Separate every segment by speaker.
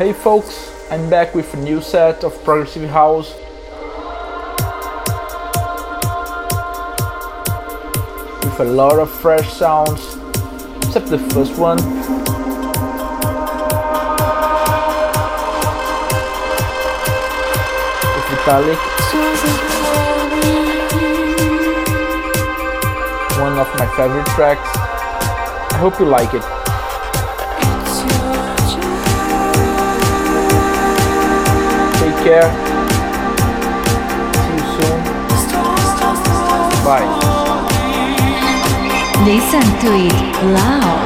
Speaker 1: Hey folks, I'm back with a new set of Progressive House. With a lot of fresh sounds, except the first one. With Vitalik. One of my favorite tracks. I hope you like it. care. See you soon. Bye.
Speaker 2: Listen to it loud.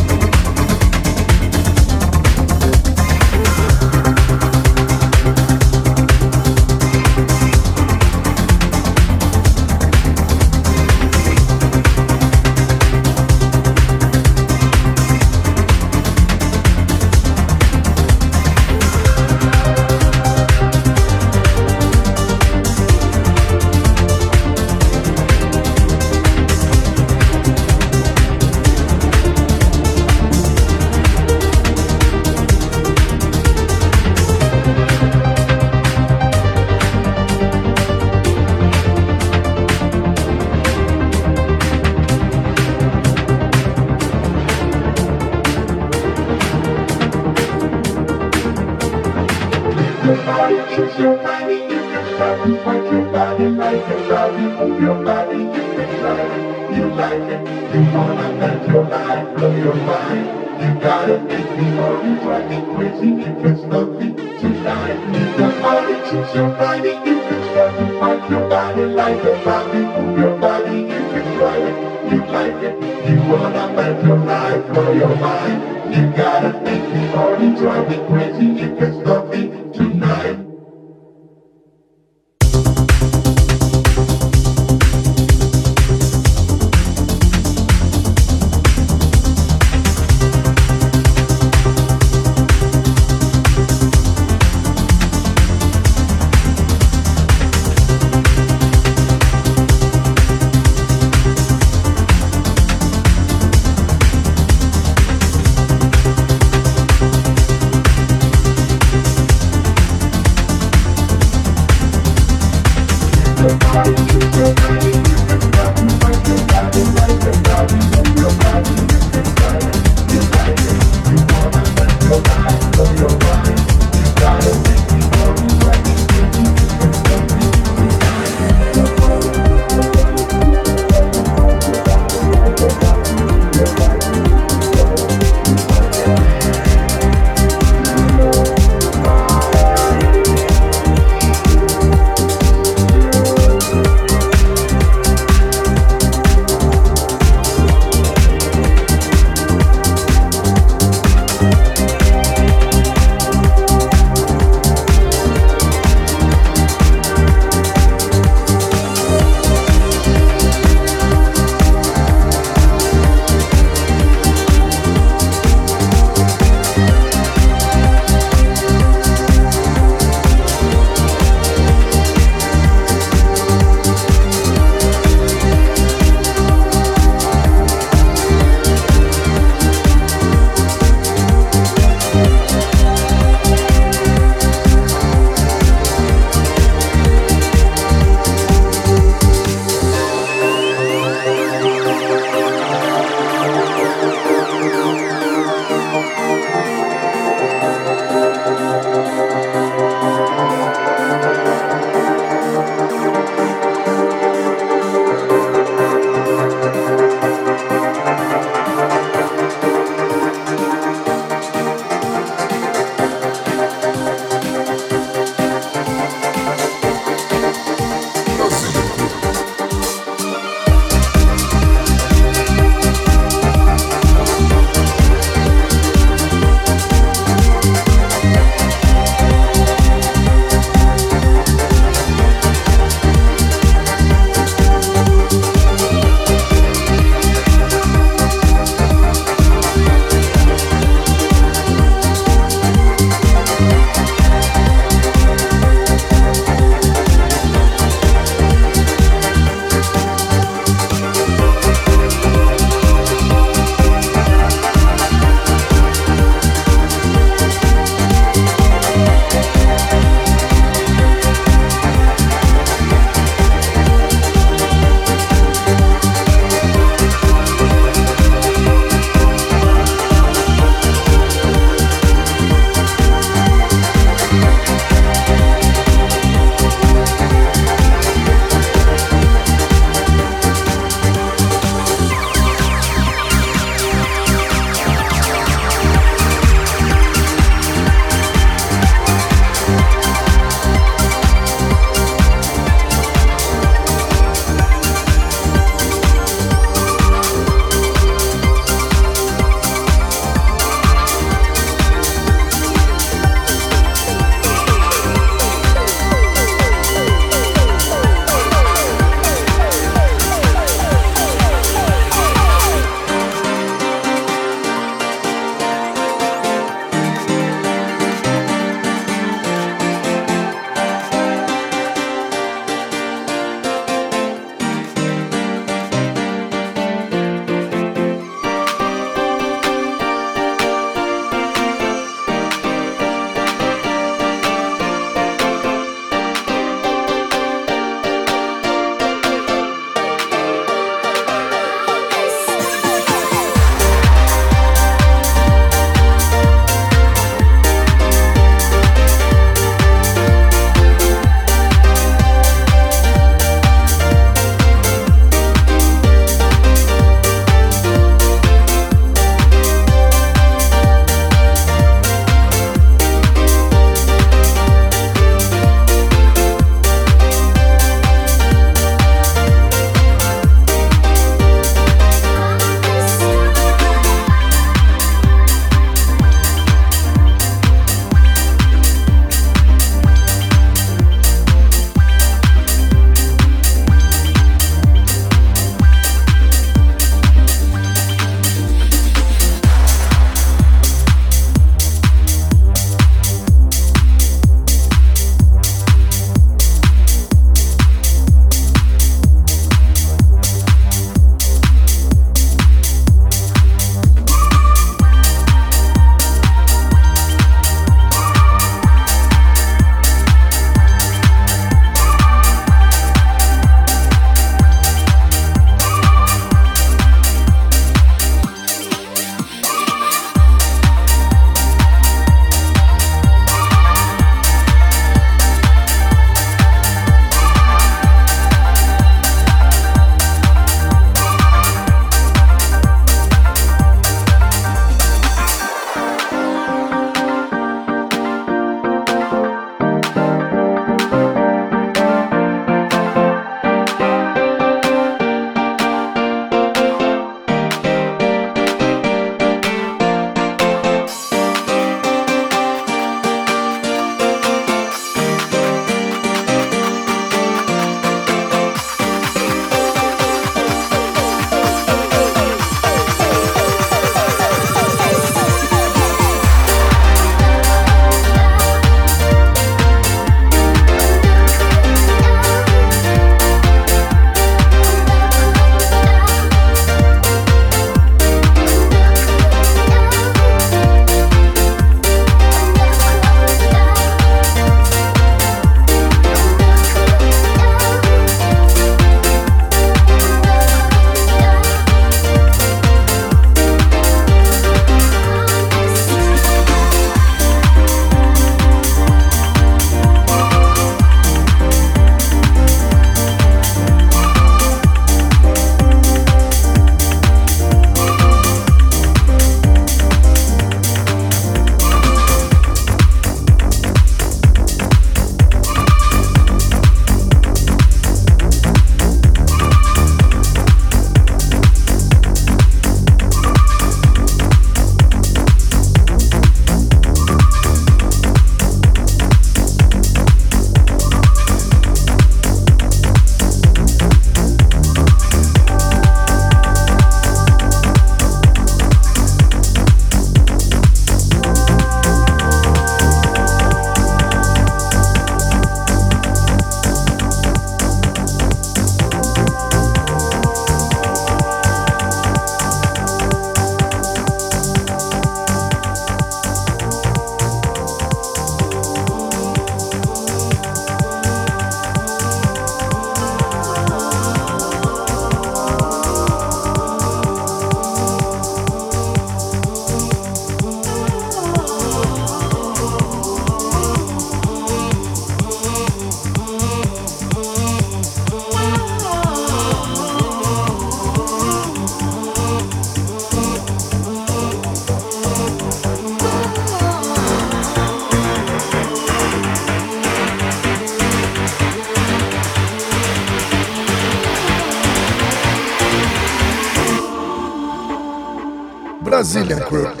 Speaker 1: Brazilian crew.